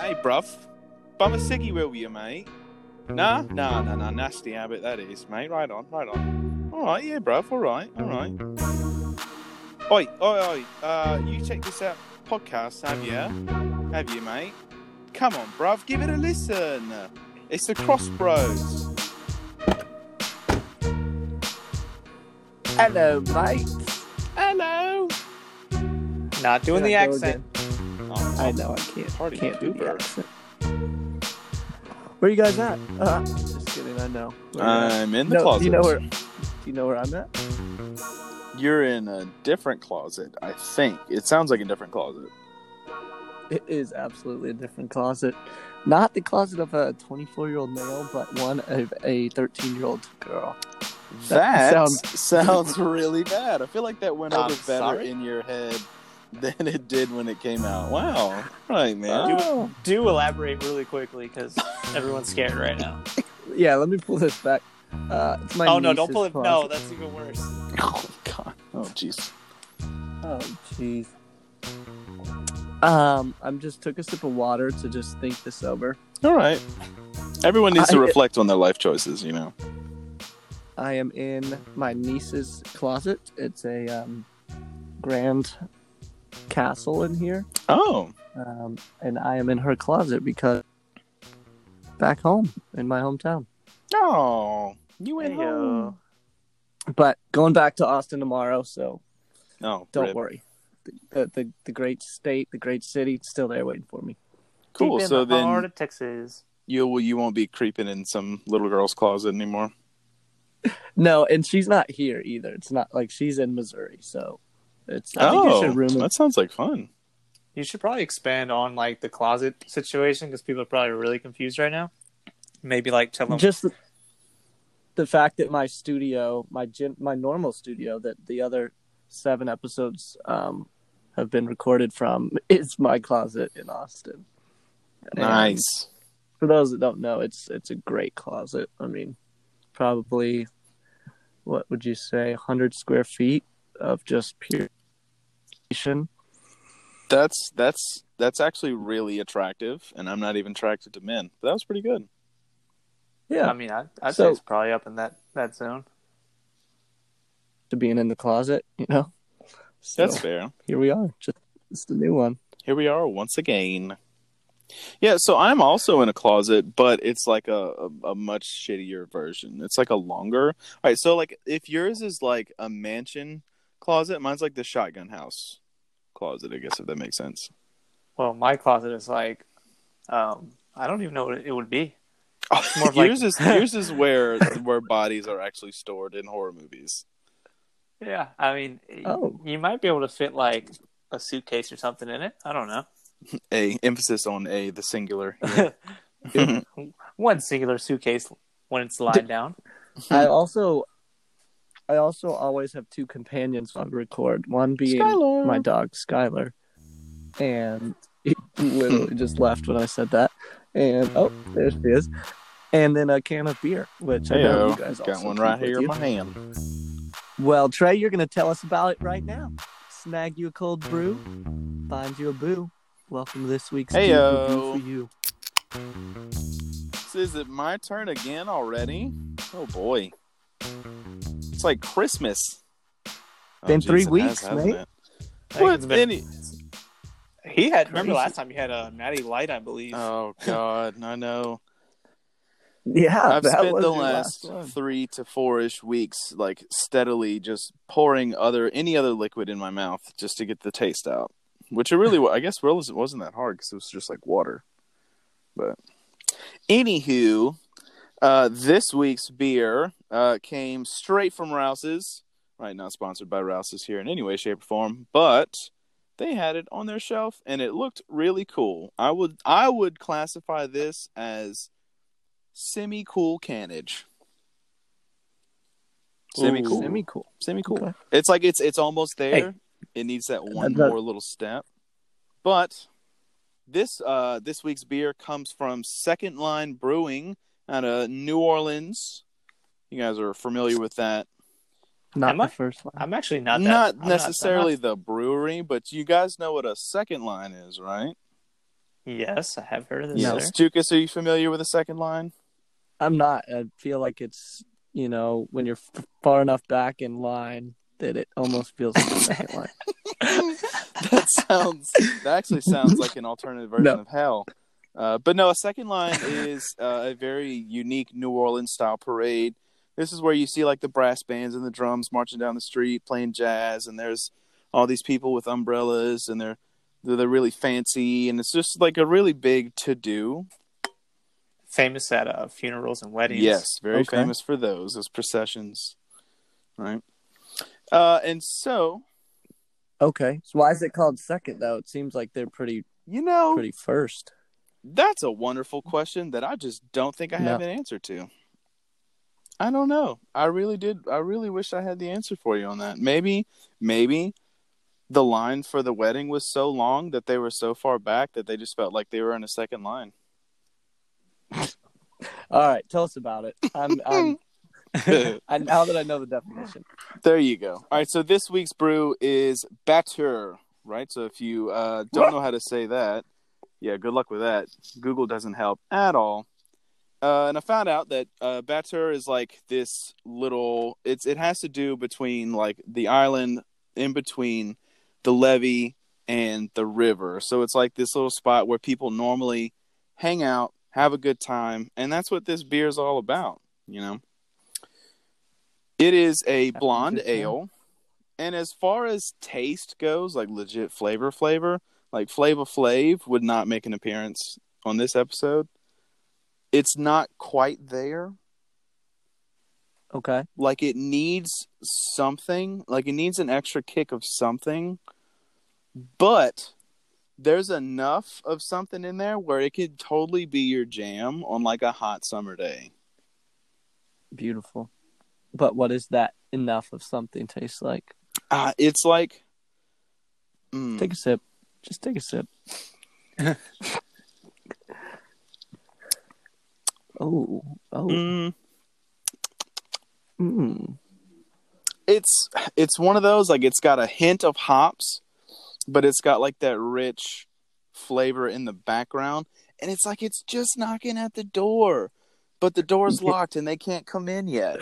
Hey, bruv. Bum a ciggy, will you, mate? Nah, nah, nah, nah. Nasty habit that is, mate. Right on, right on. All right, yeah, bruv. All right, all right. Oi, oi, oi. Uh, you check this out podcast, have you? Have you, mate? Come on, bruv. Give it a listen. It's the Cross Bros. Hello, mate. Hello. Not doing the Can I go accent. I know I can't. Party can't do the pooper. accent. Where you guys at? Uh, just kidding. I know. Where you at? I'm in the No, closet. You know where? Do you know where I'm at? You're in a different closet, I think. It sounds like a different closet. It is absolutely a different closet. Not the closet of a 24 year old male, but one of a 13 year old girl. That That sounds- sounds really bad. I feel like that went I'm over better sorry? in your head than it did when it came out. Wow. Right, man. Oh. Do elaborate really quickly because everyone's scared right now. Yeah, let me pull this back. Uh, it's my oh no, don't pull it. No, that's even worse. Oh, God. Oh, jeez. Oh, jeez. Um, I'm just took a sip of water to just think this over. All right. Everyone needs to I- reflect on their life choices, you know. I am in my niece's closet. It's a um, grand castle in here, Oh, um, and I am in her closet because back home in my hometown. oh, you went Hey, home. But going back to Austin tomorrow, so Oh, don't rip. worry. The, the the the great state, the great city, it's still there waiting for me. Cool. Deep in So the heart then of Texas. you you won't be creeping in some little girl's closet anymore. No, and she's not here either. It's not like she's in Missouri, so it's. I think oh, you should room it. that sounds like fun. You should probably expand on like the closet situation because people are probably really confused right now. Maybe like tell them. just the, the fact that my studio, my gym, my normal studio that the other seven episodes um, have been recorded from is my closet in Austin. And Nice. For those that don't know, it's it's a great closet. I mean, probably what would you say, hundred square feet of just pure. That's that's that's actually really attractive, and I'm not even attracted to men. But that was pretty good. Yeah, I mean, I, I'd So- say it's probably up in that that zone. to being in the closet, you know. So That's fair. here we are, just it's the new one. Here we are once again. Yeah, so I'm also in a closet, but it's like a, a, a much shittier version. It's like a longer. All right, so like if yours is like a mansion closet, mine's like the shotgun house closet. I guess if that makes sense. Well, my closet is like, um, I don't even know what it would be. more of like- is yours is where where bodies are actually stored in horror movies. Yeah, I mean, Oh. you might be able to fit like a suitcase or something in it. I don't know. A emphasis on a the singular. One singular suitcase when it's lying down. I also, I also always have two companions on record. One being Skylar. my dog Skylar, and he literally just left when I said that. And oh, there she is. And then a can of beer, which I know you guys got also one right here in my hand. Well, Trey, you're going to tell us about it right now. Snag you a cold brew, find you a boo. Welcome to this week's Dude Heyo. Brewview for you. So is it my turn again already? Oh boy. It's like Christmas. Oh, Been three it weeks, hasn't mate. it? I think What? it's been- Any- He had remember last time you had a Natty Light, I believe. Oh god, I know. Yeah, I've that spent was the your last three to four ish weeks like steadily just pouring other any other liquid in my mouth just to get the taste out. Which it really, I guess, really wasn't that hard because it was just like water. But anywho, uh, this week's beer uh, came straight from Rouse's. Right, not sponsored by Rouse's here in any way, shape, or form, but they had it on their shelf and it looked really cool. I would I would classify this as semi cool cannage. Semi cool. Semi cool. Semi cool. Okay. It's like it's it's almost there. Hey. It needs that one that- more little step. But this uh this week's beer comes from Second Line Brewing out of New Orleans. You guys are familiar with that. Not Am the I? first line. I'm actually not that. not I'm necessarily I'm the brewery, but you guys know what a second line is, right? Yes, I have heard of this. Yes. sir. Jukas, are you familiar with the second line? I'm not. I feel like it's you know when you're f- far enough back in line that it almost feels like the second line. that sounds that actually sounds like an alternative version No. of hell. Uh, but no, a second line is uh, a very unique New Orleans style parade. This is where you see like the brass bands and the drums marching down the street playing jazz, and there's all these people with umbrellas, and they're they're, they're really fancy, and it's just like a really big to do. Famous at uh, funerals and weddings. Yes, very Okay. famous for those those processions, right? Uh, and so Okay, so why is it called second though? It seems like they're pretty you know, pretty first. That's a wonderful question that I just don't think I have No. an answer to. I don't know. I really did. I really wish I had the answer for you on that. Maybe, maybe the line for the wedding was so long that they were so far back that they just felt like they were in a second line. All right, tell us about it. I'm, I'm I, now that I know the definition. There you go. All right. So this week's brew is Batture, right? So if you uh, don't know how to say that, yeah, good luck with that. Google doesn't help at all. Uh, and I found out that uh, Batture is like this little. It's it has to do between like the island in between the levee and the river. So it's like this little spot where people normally hang out, have a good time, and that's what this beer is all about. You know. It is a blonde ale, and as far as taste goes, like legit flavor, flavor, like Flava Flav would not make an appearance on this episode. It's not quite there. Okay, Like it needs something, like it needs an extra kick of something, but there's enough of something in there where it could totally be your jam on like a hot summer day. beautiful. But what is that enough of something taste like? Uh, it's like, mm, Take a sip. Just take a sip. oh, oh, mm, mm. it's it's one of those like it's got a hint of hops, but it's got like that rich flavor in the background, and it's like it's just knocking at the door, but the door's locked and they can't come in yet.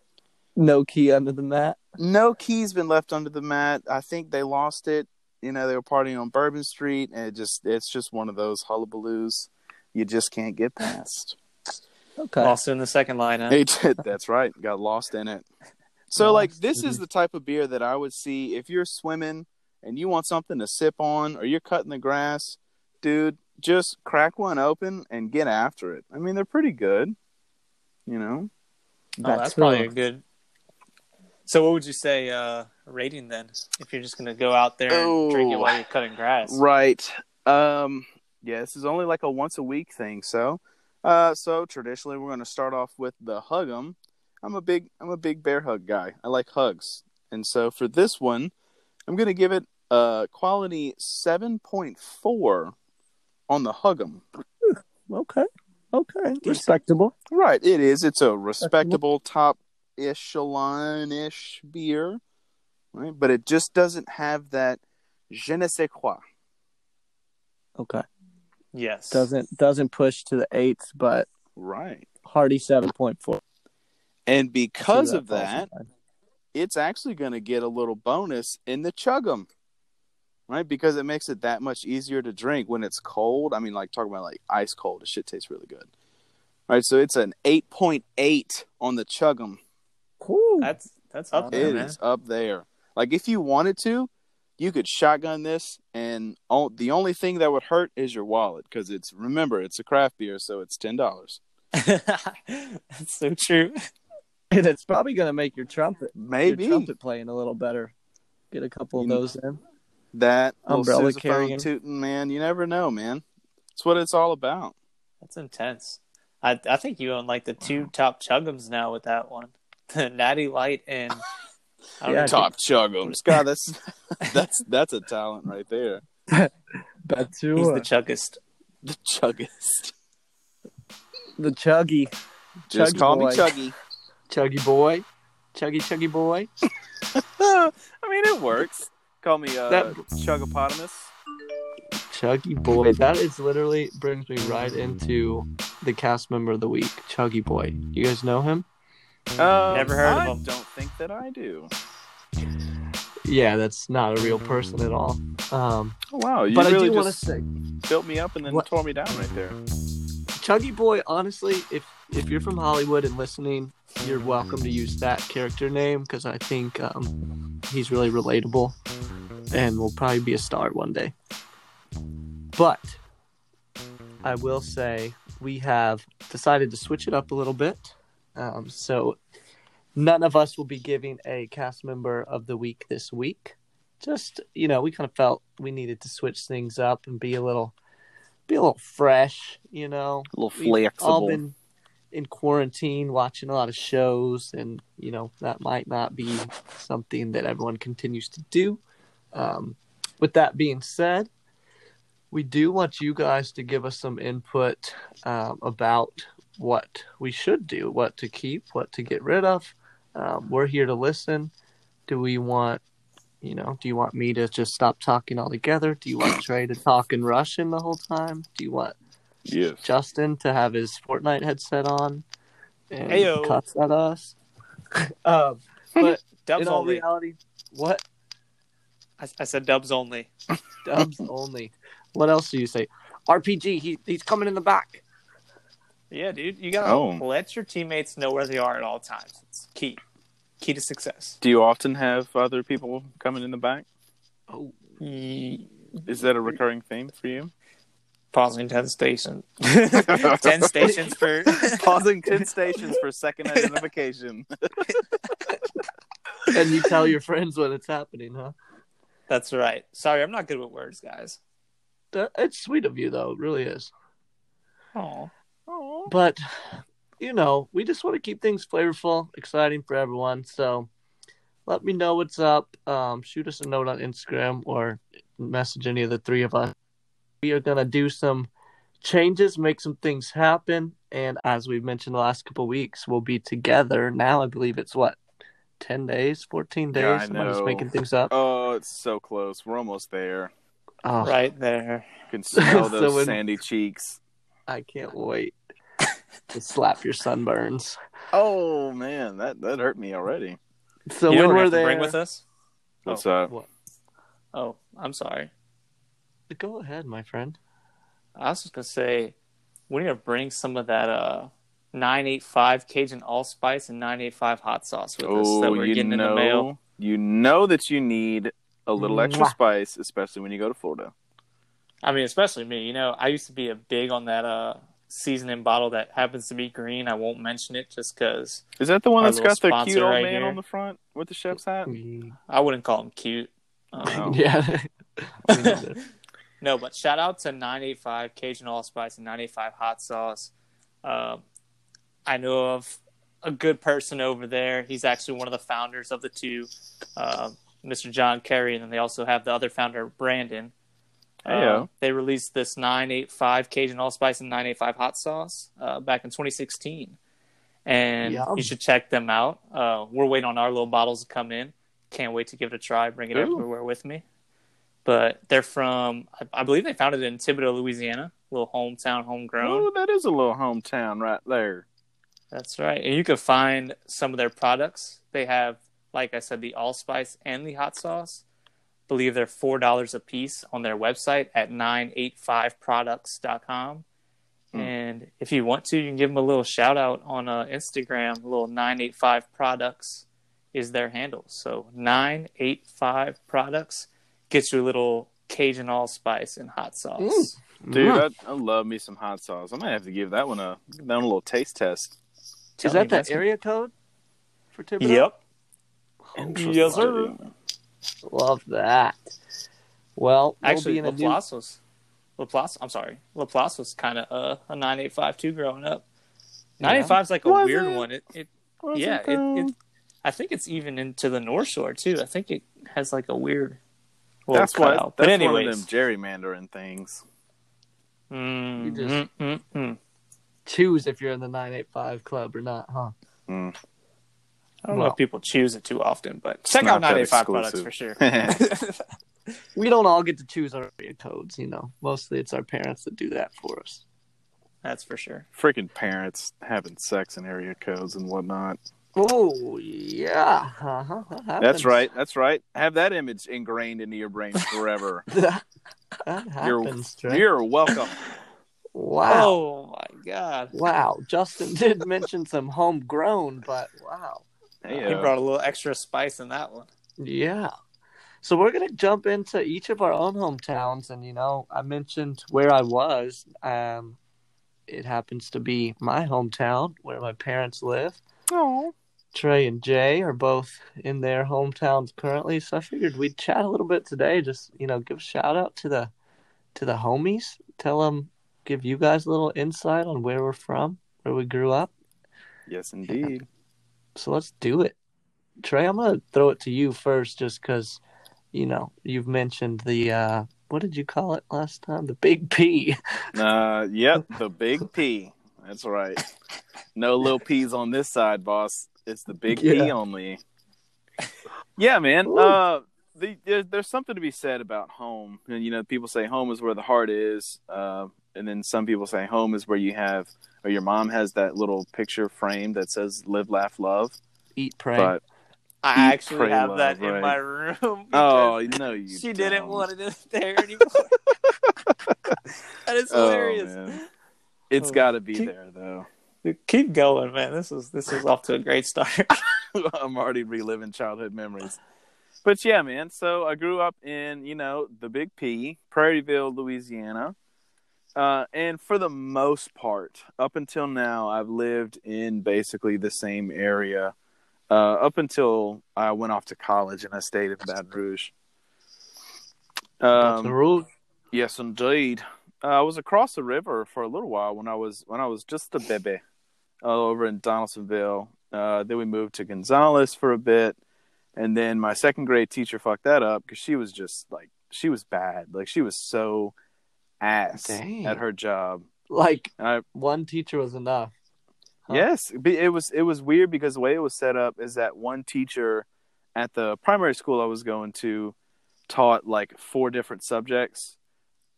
no key under the mat. no key's been left under the mat. I think they lost it. You know, they were partying on Bourbon Street, and it just it's just one of those hullabaloos you just can't get past. Okay, Also in the second line, huh? Hey, that's right. Got lost in it. So, like, Lost this in is the type of beer that I would see if you're swimming and you want something to sip on, or you're cutting the grass, dude. Just crack one open and get after it. I mean, they're pretty good. You know, Oh, that's probably a good. So, what would you say uh, rating then? If you're just gonna go out there and drink it Oh. while you're cutting grass, right? Um, yeah, this is only like a once a week thing. So, uh, so traditionally we're going to start off with the hug 'em. I'm a big I'm a big bear hug guy. I like hugs, and so for this one, I'm going to give it a quality seven point four on the hug 'em. Okay, okay, respectable. Right, it is. It's a respectable top echelon ish beer, right? But it just doesn't have that je ne sais quoi. Okay, yes, doesn't doesn't push to the eights, but Right, hearty seven point four. and because of that, it's actually going to get a little bonus in the chug 'em, right? Because it makes it that much easier to drink when it's cold. I mean, like talking about like ice cold, the shit tastes really good. Right, so it's an eight point eight on the chug 'em. That's that's up there, It man. is up there. Like if you wanted to, you could shotgun this, and all, the only thing that would hurt is your wallet because it's remember it's a craft beer, so it's ten dollars. that's so true. And it's probably going to make your trumpet, Maybe your trumpet playing a little better. Get a couple of You- those in. that little Umbrella sousaphone carrying. tooting, man. You never know, man. It's what it's all about. That's intense. I I think you own like the two top chugums now with that one, the Natty Light and I don't Yeah. Top chuggums, God, that's that's that's a talent right there. Batu, He's the chuggest. The chuggist. the chuggy, Just Chuggy call boy. me Chuggy. chuggy boy, chuggy chuggy boy. I mean, it works. Call me uh, That- Chugopotamus. Chuggy Boy. That is literally brings me right into the cast member of the week, Chuggy Boy. You guys know him? Uh, Never heard of I him. Don't think that I do. Yeah, that's not a real person at all. Um, Oh, wow, you but I do want to just say, built me up and then What- tore me down right there. Chuggy Boy. Honestly, if if you're from Hollywood and listening, you're welcome to use that character name because I think um, he's really relatable and will probably be a star one day. But I will say we have decided to switch it up a little bit. Um, so none of us will be giving a cast member of the week this week. Just you know, we kind of felt we needed to switch things up and be a little, be a little fresh. You know, A little We've flexible. all been in quarantine watching a lot of shows and you know that might not be something that everyone continues to do um, with that being said we do want you guys to give us some input um, about what we should do what to keep what to get rid of um, we're here to listen do we want you know do you want me to just stop talking altogether do you want trey to talk in russian the whole time do you want yes. Justin to have his Fortnite headset on and Heyo. cuts at us. um, but Dubs in all only. reality, what I, I said dubs only. dubs only? What else do you say? RPG, he he's coming in the back. Yeah, dude, you gotta Oh. let your teammates know where they are at all times. It's key, key to success. Do you often have other people coming in the back? Oh, Is that a recurring theme for you? Pausing ten stations. ten stations for. Pausing 10 stations for second identification. and you tell your friends when it's happening, huh? That's right. Sorry, I'm not good with words, guys. It's sweet of you, though. It really is. Oh, But you know, we just want to keep things flavorful, exciting for everyone. So let me know what's up. Um, shoot us a note on Instagram or message any of the three of us. We are gonna do some changes, make some things happen, and as we've mentioned the last couple of weeks, we'll be together. Now I believe it's what ten days, fourteen days. Yeah, I Am I just making things up? Oh, it's so close. We're almost there. Oh, right there. You can smell So those when- sandy cheeks. I can't wait to slap your sunburns. Oh man, that that hurt me already. So you know when what we're we have to there, bring with us? What's that? What? Oh, I'm sorry. Go ahead, my friend. I was just gonna say we need to bring some of that uh 985 Cajun allspice and 985 hot sauce with us that Oh, we're you getting in the mail. you know that you need a little extra Mwah. spice, especially when you go to Florida. I mean, especially me. You know, I used to be a big on that uh seasoning bottle that happens to be green. I won't mention it just because Is that the one that's got the cute old right man here. on the front with the chef's hat? I wouldn't call him cute. Um. Yeah. We need to- No, but shout out to 985 Cajun Allspice and 985 Hot Sauce. Um, I know of a good person over there. He's actually one of the founders of the two, uh, Mr. John Kerry, and then they also have the other founder, Brandon. Uh, they released this 985 Cajun Allspice and 985 Hot Sauce uh, back in 2016. And Yum. you should check them out. Uh, we're waiting on our little bottles to come in. Can't wait to give it a try. Bring it Ooh. everywhere with me. But they're from, I, I believe they founded it in Thibodaux, Louisiana. little hometown, homegrown. Oh, that is a little hometown right there. That's right. And you can find some of their products. They have, like I said, the allspice and the hot sauce. Believe they're four dollars a piece on their website at 985products.com. Hmm. And if you want to, you can give them a little shout out on uh, Instagram. A little 985 products is their handle. So 985 products gets you a little Cajun allspice and hot sauce. Dude, Mm. I, I love me some hot sauce. I might have to give that one a that one a little taste test. Tell Is me that the area code for Thibodaux? Yep. Yes, sir. Love that. Well, we'll Actually, be in a new- Laplace was Laplace. I'm sorry, Laplace was kind of uh, a nine eight five two growing up. Nine eight five is like a Was weird it? one. It, it yeah, it, it. I think it's even into the North Shore too. I think it has like a weird. little that's what. cutout. That's But one anyways, of them gerrymandering things. mm, You just- mm, mm, mm. choose if you're in the 985 club or not, huh? I don't know if people choose it too often, but check out that nine eight five products for sure. we don't all get to choose our area codes, you know. Mostly it's our parents that do that for us. That's for sure. Freaking parents having sex in area codes and whatnot. Oh yeah, uh-huh. that That's right. That's right. Have that image ingrained into your brain forever. that you're you're welcome. Wow, Oh my god. wow. Justin did mention some homegrown, but wow, Hey, He brought a little extra spice in that one. yeah. So we're gonna jump into each of our own hometowns, and you know, I mentioned where I was. Um, it happens to be my hometown where my parents live. aw. Trey and Jay are both in their hometowns currently, so I figured we'd chat a little bit today. Just you know, give a shout out to the to the homies. Tell them, give you guys a little insight on where we're from, where we grew up. Yes, indeed. So let's do it. Trey, I'm gonna throw it to you first, just because you know you've mentioned the uh, what did you call it last time? The Big P. Uh, yep, the big P. That's right. No little P's on this side, boss. It's the big P only. Yeah, man. Ooh. Uh, the, there, there's something to be said about home. And you know, people say home is where the heart is. Uh, and then some people say home is where you have, or your mom has that little picture frame that says "Live, Laugh, Love." Eat, pray. But I Eat, actually pray, have love, that in my room. oh no, you she didn't don't. want it there anymore. that is Oh, hilarious. man. It's Oh. got to be Keep- there though. Keep going, man. This is this is off to a great start. I'm already reliving childhood memories. But yeah, man. So I grew up in, you know, the Big P, Prairieville, Louisiana. Uh, and for the most part, up until now, I've lived in basically the same area. Uh, up until I went off to college and I stayed in Baton Rouge. Um, rule. yes, indeed. Uh, I was across the river for a little while when I was when I was just a baby, uh, over in Donaldsonville. Uh, then we moved to Gonzales for a bit, and then my second grade teacher fucked that up because she was just like she was bad. Like she was so ass Dang. at her job. Like I, one teacher was enough. Huh. Yes, but it was it was weird because the way it was set up is that one teacher at the primary school I was going to taught like four different subjects,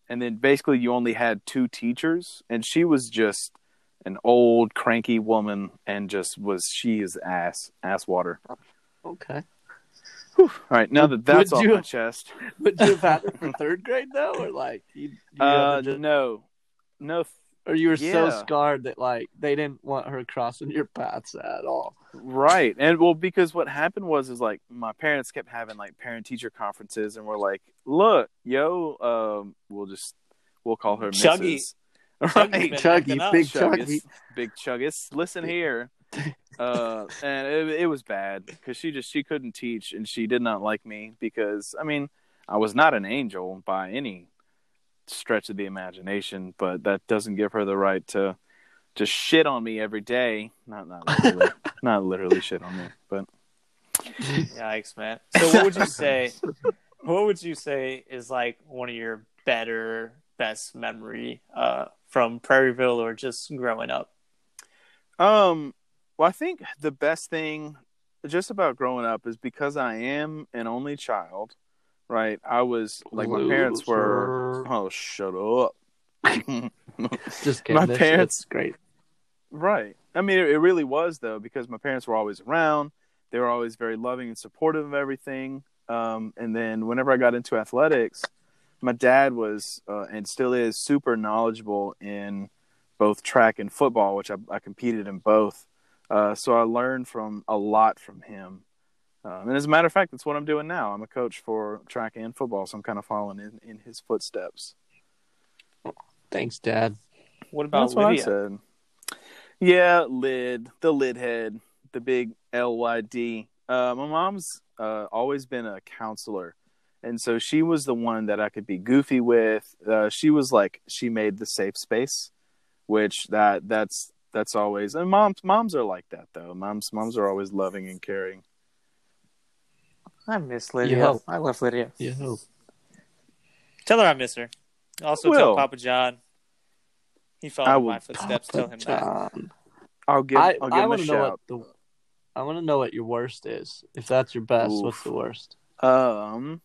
and then basically you only had two teachers, and she was just an old cranky woman, and just was she is ass ass water. Okay. All right, now that that's Would off you- my chest, Would you have had her for third grade though, or like you uh, just- no, no, or you were so scarred that like they didn't want her crossing your paths at all? Right. And well, because what happened was, is like my parents kept having like parent teacher conferences and we're like, look, yo, um, we'll just, we'll call her Chuggy. Mrs. Right. Chuggy, big Chuggus, Chuggy. big Chuggus. Listen here. Uh, and it, it was bad because she just, she couldn't teach and she did not like me because, I mean, I was not an angel by any stretch of the imagination, but that doesn't give her the right to, to shit on me every day. Not, not literally, not literally shit on me, but Yikes, man. So what would you say? what would you say is like one of your better, best memory uh, from Prairieville or just growing up? Um, well, I think the best thing just about growing up is because I am an only child, right? I was like my parents were. Oh, shut up. Just kidding. My It's- parents- great. right. I mean, it, it really was though because my parents were always around. They were always very loving and supportive of everything. Um, and then whenever I got into athletics, my dad was uh, and still is super knowledgeable in both track and football, which I, I competed in both. Uh, so I learned from a lot from him. Um, and as a matter of fact, that's what I'm doing now. I'm a coach for track and football, so I'm kind of following in, in his footsteps. Thanks, Dad. What about That's what I Lydia? said. Yeah, lid, the lid head, the big L Y D. Uh, my mom's uh, always been a counselor, and so she was the one that I could be goofy with. Uh, she was like she made the safe space, which that that's that's always and moms moms are like that though. Moms moms are always loving and caring. I miss Lydia. Yeah. I love Lydia. Yeah. Tell her I miss her. Also, Will. tell Papa John. He I followed my footsteps. Tell him that. I'll give I, I'll give I him a want to know shout. what the I want to know what your worst is. If that's your best, what's the worst? Um,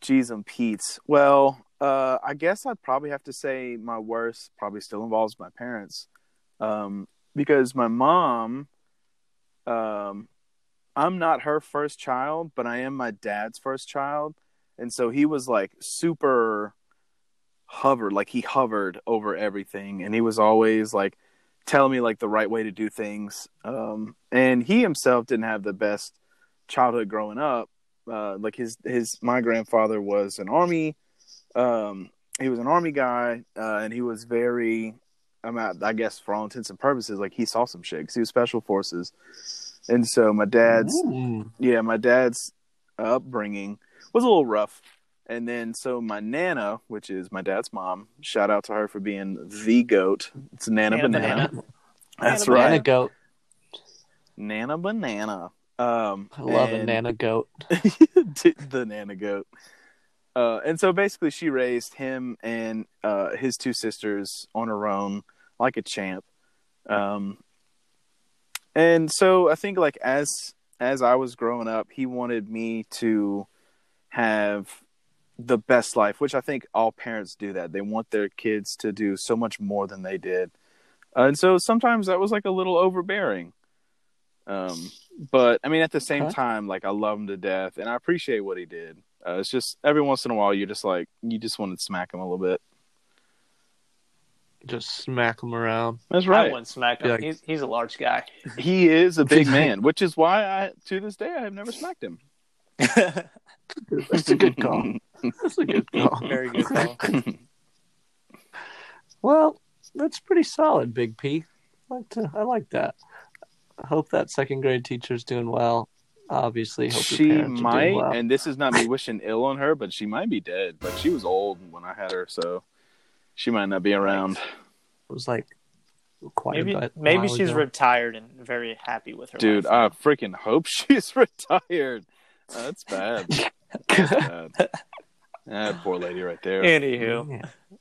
Geez, and Pete's. Well, uh, I guess I'd probably have to say my worst probably still involves my parents, um, because my mom, um, I'm not her first child, but I am my dad's first child, and so he was like super hovered, like he hovered over everything, and he was always like telling me like the right way to do things. Um, and he himself didn't have the best childhood growing up. Uh, like his his my grandfather was an army. Um, he was an army guy, uh, and he was very. I'm at, I guess for all intents and purposes, like he saw some shit because he was special forces, and so my dad's Ooh. yeah, my dad's upbringing was a little rough. And then so my nana, which is my dad's mom, shout out to her for being the goat. It's Nana Nana Banana. Banana. That's Nana right. Nana goat. Nana Banana. Um I love a Nana goat. the Nana goat. Uh, and so basically, she raised him and uh, his two sisters on her own, like a champ. Um, and so I think, like as as I was growing up, he wanted me to have the best life, which I think all parents do. That they want their kids to do so much more than they did, uh, and so sometimes that was like a little overbearing. Um, but I mean, at the same Okay. time, like I love him to death, and I appreciate what he did. Uh, it's just every once in a while, you just like you just want to smack him a little bit. Just smack him around. That's I right. wouldn't smack him. Yeah. He's he's a large guy. He is a big man, which is why I to this day I have never smacked him. That's a good call. That's a good call. Very good call. Well, that's pretty solid, Big P. I like to, I like that. I hope that second grade teacher's doing well. Obviously, hope she might, well. and this is not me wishing ill on her, but she might be dead. But she was old when I had her, so she might not be around. It was like quite Maybe a bit. maybe she's ago. retired and very happy with her Dude, life. I freaking hope she's retired. Uh, that's bad. That's bad. That poor lady right there. Anywho, Yeah.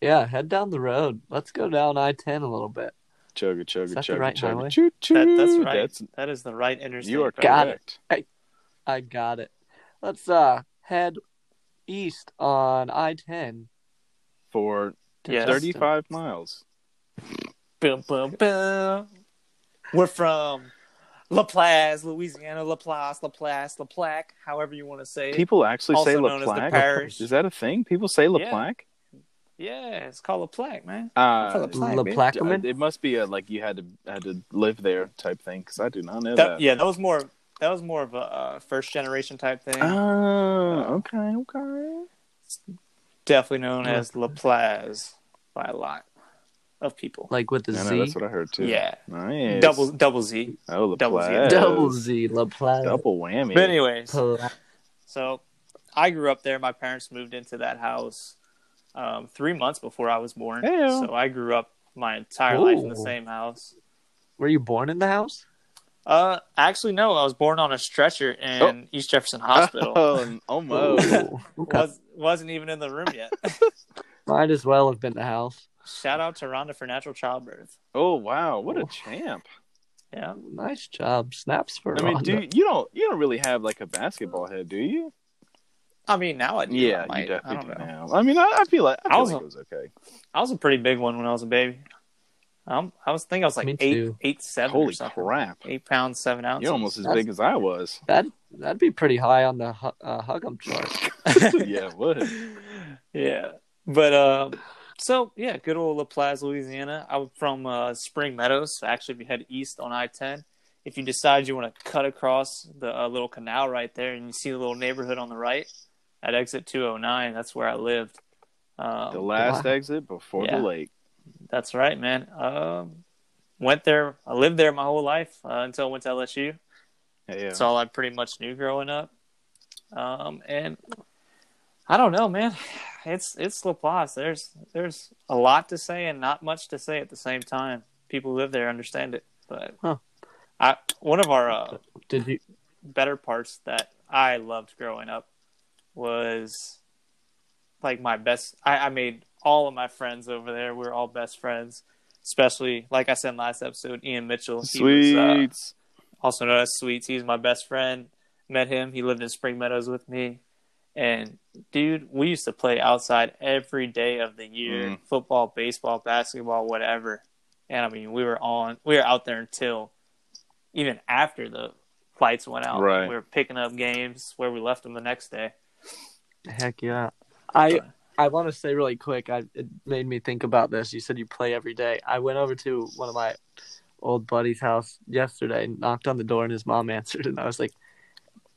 yeah, head down the road. Let's go down I ten a little bit. Chugga chugga Is that the chugga right chugga choo choo. that, that's right. That's, that is the right interstate. you are brother. Got it. correct. I got it. Let's uh head east on I ten. For Yes. thirty-five miles. Boom, boom, boom. We're from Laplace, Louisiana. Laplace, Laplace, Laplace, however you want to say it. People actually Also say known as the Laplace. parish. Is that a thing? People say Laplace. yeah, it's called Laplace, man. Uh, Laplace. maybe- Laplaceman? It must be a like you had to had to live there type thing because I do not know That, that. yeah, that was more. That was more of a uh, first generation type thing. Oh, okay, okay. Definitely known as Laplace by a lot of people. Like with the I know Z. that's what I heard too. Yeah, nice. double double Z. oh, double Z. Laplace. Double Z La Laplace. double whammy. But anyways, Pla- So I grew up there. My parents moved into that house um, three months before I was born. Hey-o. So I grew up my entire life in the Ooh. same house. Were you born in the house? Uh, actually, no. I was born on a stretcher in East Jefferson Hospital. Oh, almost. Ooh, okay. Was wasn't even in the room yet. Might as well have been the house. Shout out to Rhonda for natural childbirth. oh wow, what a champ! Yeah, Nice job. Snaps for I mean, Rhonda. do you, you don't you don't really have like a basketball head, do you? I mean now I do. Yeah, I you definitely I don't do know. now. I mean, I, I feel like I I was like a- it was okay. I was a pretty big one when I was a baby. Um, I was thinking I was like Me eight, too. eight, seven or Holy something. crap! Eight pounds, seven ounces. You're almost as That's- big as I was. that that'd be pretty high on the hu- uh, Hug'em chart. yeah, it would. yeah. But um so yeah, good old La Laplace, Louisiana. I'm from uh, Spring Meadows. So actually, if you head east on I-10, if you decide you want to cut across the uh, little canal right there, and you see the little neighborhood on the right at exit 209, that's where I lived. Um, The last Wow. exit before Yeah. the lake. That's right, man. Um, went there. I lived there my whole life uh, until I went to LSU. Yeah. That's all I pretty much knew growing up. Um, and I don't know, man. It's it's Laplace. There's there's a lot to say and not much to say at the same time. People who live there understand it, but Huh. I one of our uh, Did you? better parts that I loved growing up was like my best. I, I made all of my friends over there. We are all best friends. Especially, like I said in last episode, Ian Mitchell. He was, uh, also known as Sweets. He's my best friend. Met him. He lived in Spring Meadows with me, And dude, we used to play outside every day of the year, Mm. football, baseball, basketball, whatever. And I mean, we were on, we were out there until even after the lights went out. Right. We were picking up games where we left them the next day. Heck yeah. I I want to say really quick. I it made me think about this. You said you play every day. I went over to one of my old buddy's house yesterday, knocked on the door, and his mom answered, and I was like,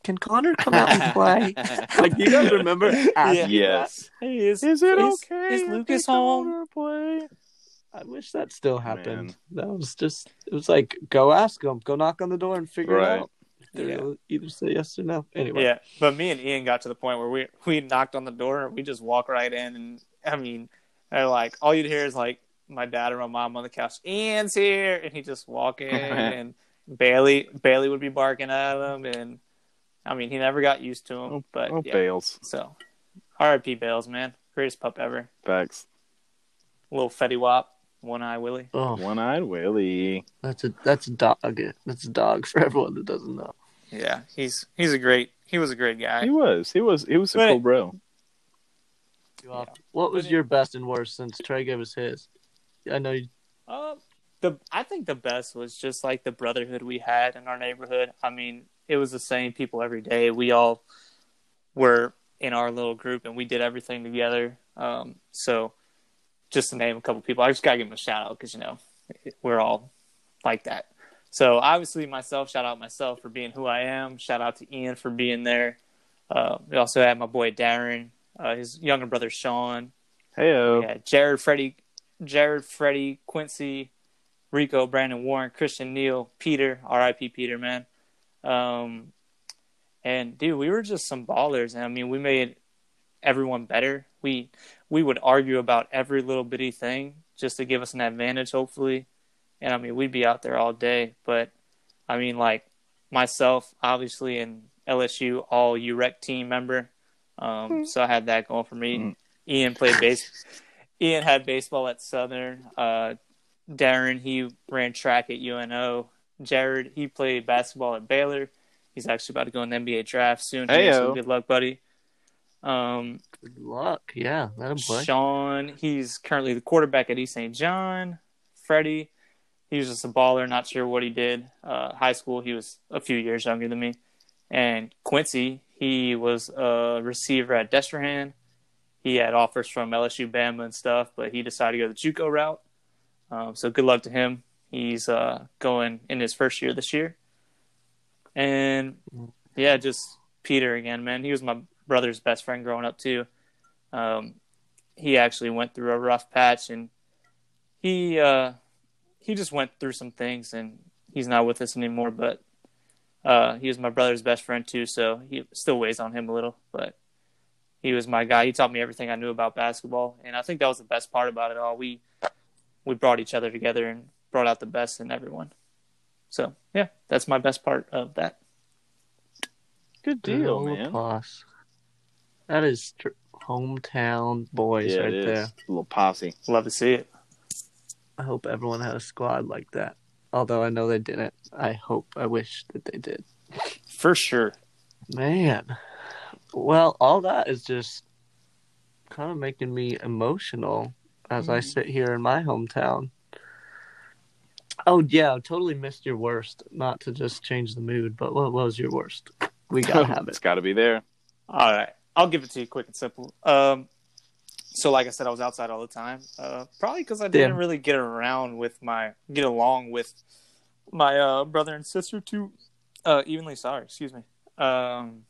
"Can Connor come out and play?" like you guys remember? asking Yes. Hey, is, Is it is- okay? Is Lucas they home? Play? I wish that still happened. Man. That was just. It was like, go ask them, go knock on the door, and figure Right. it out. They're Yeah. gonna either say yes or no. Anyway, Yeah, but me and Ian got to the point where we we knocked on the door and we just walk right in, and I mean, they're like all you'd hear is like my dad or my mom on the couch, Ian's here, and he just walk in, and Bailey Bailey would be barking at him, and I mean he never got used to him, Oh, but Oh, yeah. Bales. So, R.I.P. Bales, man, greatest pup ever, Facts. little Fetty Wap, one eye Willie. oh, One eyed Willie. that's a that's a dog. That's a dog for everyone that doesn't know. Yeah, he's he's a great he was a great guy. He was. He was. He was a But- cool bro. You What was your best and worst since Trey gave us his? I know you. Um, the I think the best was just like the brotherhood we had in our neighborhood. I mean, it was the same people every day. We all were in our little group and we did everything together. Um, so just to name a couple people, I just gotta give them a shout out because you know we're all like that. So obviously myself, shout out myself for being who I am. Shout out to Ian for being there. Uh, we also had my boy Darren, uh, his younger brother Sean, Heyo. yeah, Jared, Freddie, Jared, Freddie, Quincy, Rico, Brandon, Warren, Christian, Neal, Peter, R.I.P. Peter, man. Um, and dude, we were just some ballers, and I mean, we made everyone better. We we would argue about every little bitty thing just to give us an advantage, hopefully. And I mean, we'd be out there all day. But I mean, like myself, obviously, and LSU, all UREC team member. Um, so I had that going for me. Mhm. Ian played base. Ian had baseball at Southern. Uh, Darren he ran track at UNO. Jared he played basketball at Baylor. He's actually about to go in the NBA draft soon. here, so Heyo. good luck, buddy. Um, Good luck. Yeah, let him play. Sean, he's currently the quarterback at East St. John. Freddie, he was just a baller, not sure what he did. Uh, high school, he was a few years younger than me. And Quincy, he was a receiver at Destrehan. He had offers from LSU, Bama, and stuff, but he decided to go the JUCO route. Um, so good luck to him. He's uh, going in his first year this year. And yeah, just Peter again, man. He was my brother's best friend growing up too. Um, he actually went through a rough patch, and he uh, he just went through some things, and he's not with us anymore. But uh, he was my brother's best friend too, so he still weighs on him a little. But he was my guy. He taught me everything I knew about basketball, and I think that was the best part about it all. We we brought each other together and brought out the best in everyone. So yeah, that's my best part of that. Good deal, Round of man. applause. That is tr- hometown boys yeah, right it is. there. A little posse. Love to see it. I hope everyone had a squad like that. Although I know they didn't. I hope, I wish that they did. For sure. Man. Well, all that is just kind of making me emotional as I Mhm. sit here in my hometown. Oh, yeah, I totally missed your worst. Not to just change the mood, but what was your worst? We gotta have it. it's got to be there. All right, I'll give it to you quick and simple. Um, so like I said, I was outside all the time. Uh, probably because I didn't Damn. really get around with my get along with my uh, brother and sister too uh, evenly. Sorry, excuse me. Um,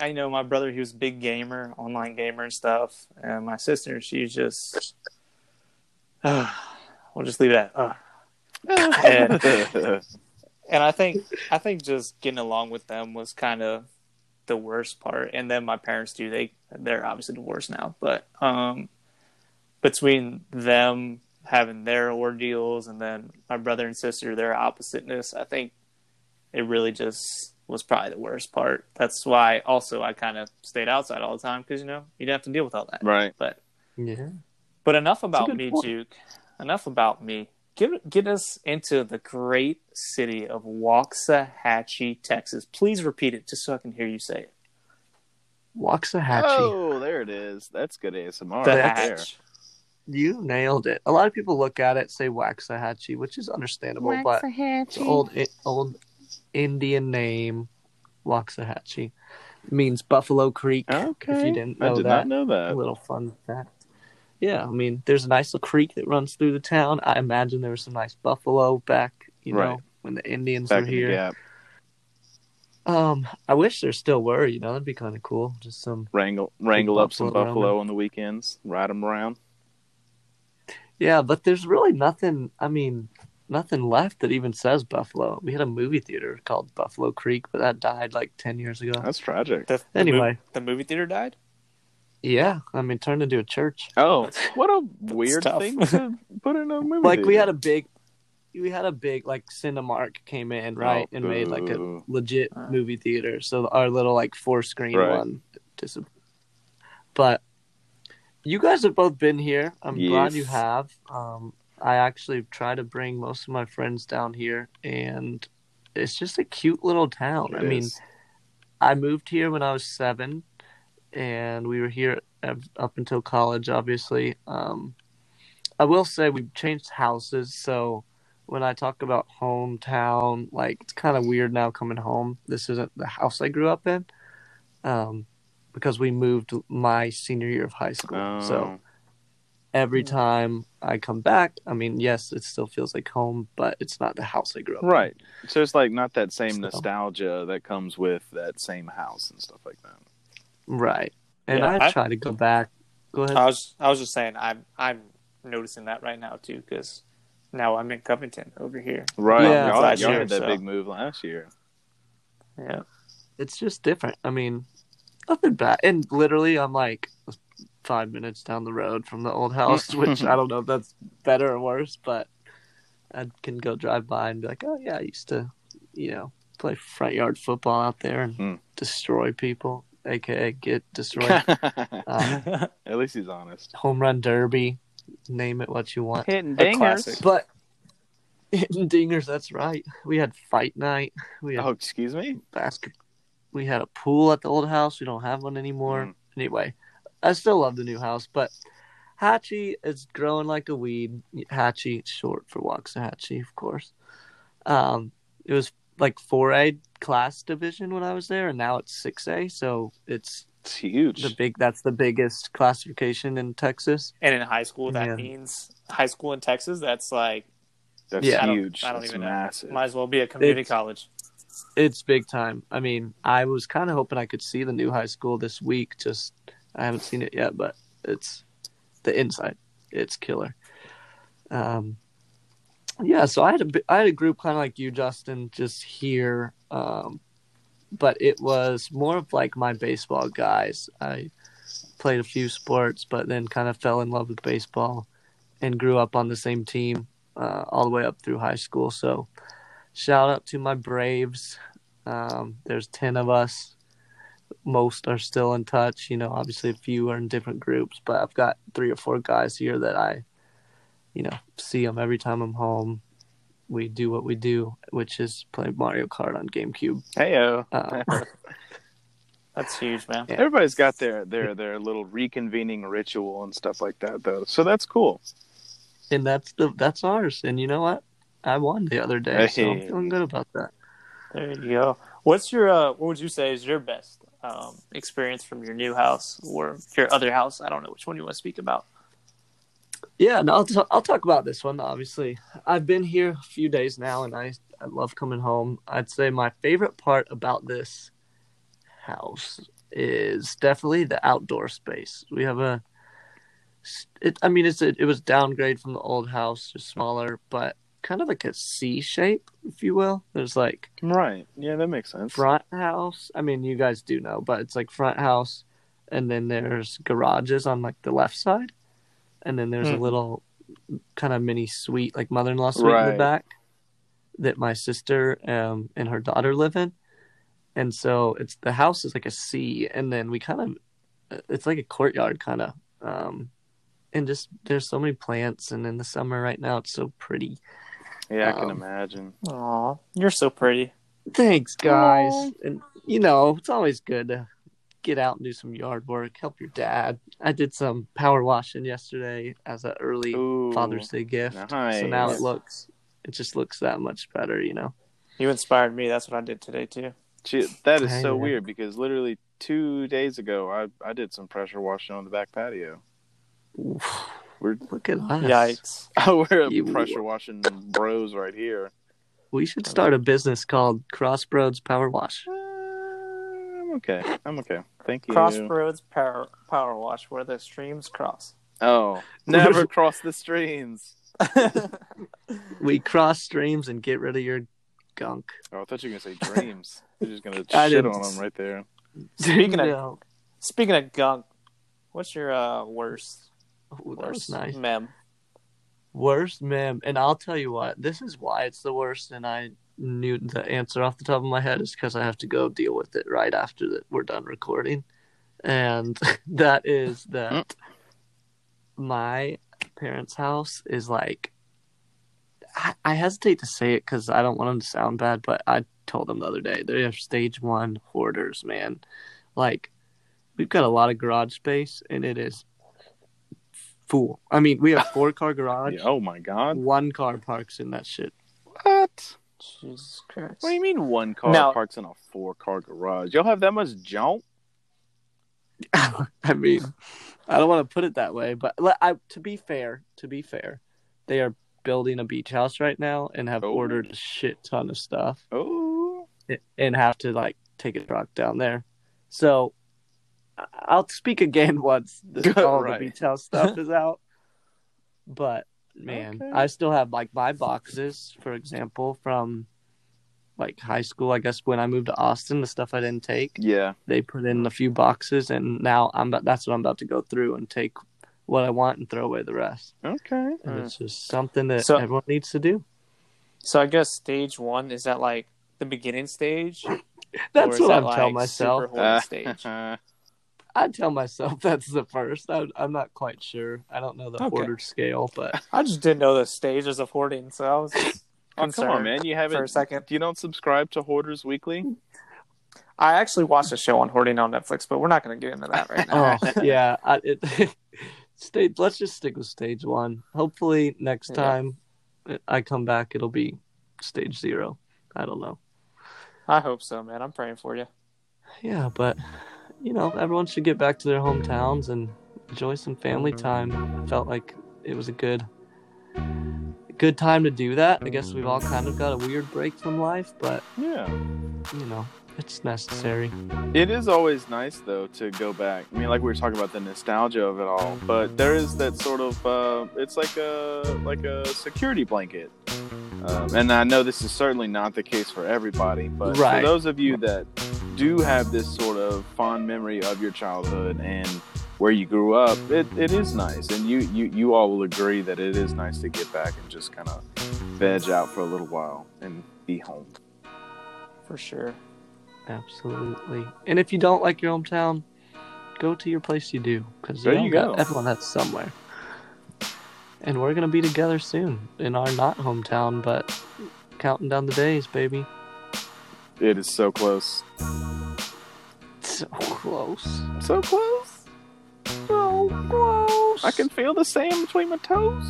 I know my brother; he was a big gamer, online gamer and stuff. And my sister, she's just. we'll just leave it at. Uh. And- and I think I think just getting along with them was kind of the worst part. And then my parents do they they're obviously divorced now, but um, between them having their ordeals and then my brother and sister their oppositeness, I think it really just was probably the worst part. That's why also I kind of stayed outside all the time because you know you didn't have to deal with all that. right. But Yeah. but enough about me, point. Juke. Enough about me. Get get us into the great city of Waxahachie, Texas. Please repeat it just so I can hear you say it. Waxahachie. Oh, there it is. That's good ASMR The right there. You nailed it. A lot of people look at it say Waxahachie, which is understandable, but it's an old old Indian name. Waxahachie means Buffalo Creek. Okay. If you didn't I know did that, not know that. a little fun fact. Yeah, I mean, there's a nice little creek that runs through the town. I imagine there was some nice buffalo back, you know, Right. when the Indians Back were here. gap. Um, I wish there still were. You know, that'd be kind of cool. Just some. Wrangle wrangle up some buffalo on the weekends. Ride them around. Yeah, but there's really nothing. I mean, nothing left that even says Buffalo. We had a movie theater called Buffalo Creek, but that died like ten years ago. That's tragic. The, the Anyway. the movie theater died. Yeah, I mean, turned into a church. Oh, what a weird tough. thing to put in a movie. Like we had a big, we had a big like Cinemark came in right Oh, and made like a legit movie theater. So our little like four screen Right. one, dis- but you guys have both been here. I'm glad you have. Um, I actually try to bring most of my friends down here, and it's just a cute little town. I It mean. I moved here when I was seven, and we were here up until college, obviously. Um, I will say we've changed houses, so when I talk about hometown, like it's kind of weird now coming home. This isn't the house I grew up in, um, because we moved my senior year of high school. Oh, So every time I come back, I mean, yes, it still feels like home, but it's not the house I grew up in. right. So it's like not that same So- nostalgia that comes with that same house and stuff like that. Right. And Yeah, I, I- try to go back. Go ahead. I was I was just saying I'm I'm noticing that right now too because now I'm in Covington over here. Right. Yeah. Y'all, y'all year, had that so- big move last year. Yeah. it's just different. I mean, nothing bad. And literally, I'm like five minutes down the road from the old house, which I don't know if that's better or worse, but I can go drive by and be like, oh, yeah, I used to, you know, play front yard football out there and Hmm. destroy people, aka get destroyed. uh, At least he's honest. home run derby, name it what you want. Hitting A. But hitting dingers, that's right. We had fight night. We had Oh, excuse me. basket. We had a pool at the old house. We don't have one anymore. Mm. Anyway, I still love the new house, but Hatchie is growing like a weed. Hatchie, short for Waxahachie, of course. Um, it was like 4A class division when I was there, and now it's 6A. So it's It's huge. the big. That's the biggest classification in Texas. And in high school, that Yeah. means high school in Texas. That's like That's Yeah. I don't- huge. I don't That's even know. massive. might as well be a community It's- college. It's big time. I mean, I was kind of hoping I could see the new high school this week. Just I haven't seen it yet, but it's the inside. It's killer. Um, yeah. So I had a I had a group kind of like you, Justin, just here. Um, but it was more of like my baseball guys. I played a few sports, but then kind of fell in love with baseball and grew up on the same team uh, all the way up through high school. So shout out to my Braves. Um, there's 10 of us. Most are still in touch. You know, obviously a few are in different groups, but I've got three or four guys here that I, you know, see them every time I'm home. We do what we do, which is play Mario Kart on GameCube. Heyo. Um, That's huge, man. Yeah. Everybody's got their their their little reconvening ritual and stuff like that, though. So that's cool. and that's the that's ours. And you know what? I won the other day, so I'm feeling good about that. There you go. What's your uh, what would you say is your best um, experience from your new house or your other house? I don't know which one you want to speak about. Yeah, no, I'll, t- I'll talk about this one. Obviously, I've been here a few days now, and I I love coming home. I'd say my favorite part about this house is definitely the outdoor space. We have a, it. I mean, it's a, it was downgrade from the old house, just smaller, but kind of like a C shape, if you will. There's like Right. Yeah, that makes sense. front house. I mean, you guys do know, but it's like front house, and then there's garages on like the left side, and then there's a Hmm. little kind of mini suite, like mother-in-law suite in the back, that my sister um, and her daughter live in, and so it's the house is like a C, and then we kind of, it's like a courtyard kind of, um, and just there's so many plants, and in the summer right now it's so pretty. Yeah, I can Um, imagine. Aw, you're so pretty. Thanks, guys. And you know, it's always good to get out and do some yard work, help your dad. I did some power washing yesterday as an early Ooh, Father's Day gift. So now it looks, it just looks that much better, you know. You inspired me. That's what I did today too. Shit, that is Hey, so man. weird because literally two days ago, I I did some pressure washing on the back patio. We're Look at us. Yikes! Oh, we're You- pressure washing bros right here. We should start a business called Crossroads Power Wash. I'm okay. I'm okay. Thank you. Crossroads Power Power Wash, where the streams cross. Oh, never cross the streams. We cross streams and get rid of your gunk. Oh, I thought you were gonna say dreams. You're just gonna I shit didn't- on them right there. Speaking of- Speaking of gunk, what's your uh, worst Ooh, that was worst nice. mem? Worst mem, and I'll tell you what, this is why it's the worst, and I knew the answer off the top of my head is because I have to go deal with it right after that we're done recording, and that is that mm. my parents' house is like. I, I hesitate to say it because I don't want them to sound bad, but I told them the other day they are stage one hoarders, man. Like, we've got a lot of garage space, and it is full. I mean, we have four car garage. Yeah, oh my god. One car parks in that shit. What? Jesus Christ! What do you mean one car Now- parks in a four car garage? Y'all have that much junk? I mean, I don't want to put it that way, but le- I, to be fair, to be fair, they are building a beach house right now and have Oh. ordered a shit ton of stuff Oh. and have to like take a truck down there. So I- I'll speak again once the, all Right. the beach house stuff is out. But man, Okay. I still have like my boxes, for example, from like high school. I guess when I moved to Austin, the stuff I didn't take, Yeah. they put in a few boxes, and now I'm about, that's what I'm about to go through and take what I want and throw away the rest. Okay. And it's just something that So- everyone needs to do. So I guess stage one is that like the beginning stage? That's what that, I'm telling myself. Hoarding stage. I tell myself that's the first. I, I'm not quite sure. I don't know the Okay. order scale, but I just didn't know the stages of hoarding, so I was just oh, come on, concerned man. You for a haven't. second. You don't subscribe to Hoarders Weekly? I actually watched a show on hoarding on Netflix, but we're not going to get into that right oh, now. oh yeah, I, it, stage. Let's just stick with stage one. Hopefully next Yeah. time I come back, it'll be stage zero. I don't know. I hope so, man. I'm praying for you. Yeah, but you know, everyone should get back to their hometowns and enjoy some family time. Felt like it was a good good time to do that. I guess we've all kind of got a weird break from life, but Yeah. you know, it's necessary. It is always nice though to go back. I mean, like we were talking about the nostalgia of it all, but there is that sort of. Uh, it's like a like a security blanket. Um, and I know this is certainly not the case for everybody, but Right. for those of you that do have this sort of fond memory of your childhood and where you grew up, it, it is nice. And you, you, you all will agree that it is nice to get back and just kind of veg out for a little while and be home. For sure. Absolutely. And if you don't like your hometown, go to your place you do because There you go. everyone has somewhere. And we're gonna be together soon in our not hometown, but counting down the days, baby. It is so close. So close. So close. So close. I can feel the sand between my toes.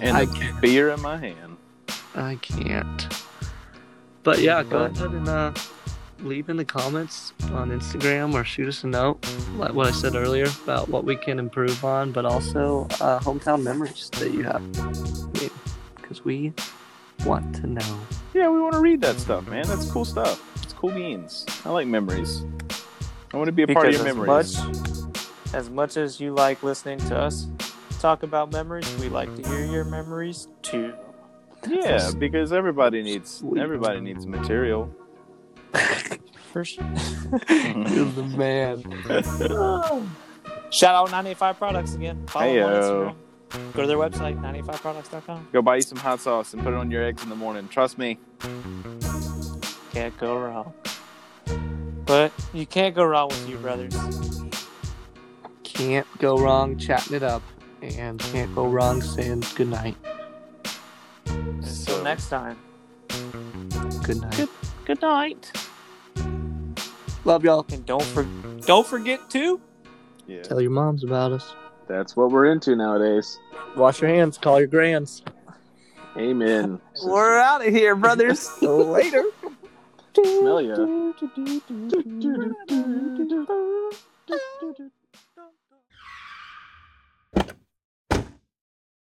And I a can- beer in my hand. I can't. But yeah, go But- ahead and uh, leave in the comments on Instagram or shoot us a note, like what I said earlier about what we can improve on, but also uh, hometown memories that you have. Because we want to know. Yeah, we want to read that stuff, man. That's cool stuff. It's cool beans. I like memories. I want to be a part of your as memories. much, as much as you like listening to us talk about memories, we like to hear your memories too. Yeah, because everybody needs Sweet. everybody needs material. For sure. You're the man. Shout out 985 Products again. Follow them on Heyo. Instagram. Go to their website, 985products.com. Go buy you some hot sauce and put it on your eggs in the morning. Trust me. Can't go wrong. But you can't go wrong with you, brothers. Can't go wrong chatting it up, and can't go wrong saying good night. Until So- next time. Good night. Good night. Love y'all. And don't for don't forget to Yeah. Tell your moms about us. That's what we're into nowadays. Wash your hands. Call your grands. Amen. we're out of here, brothers. Later. Smell ya.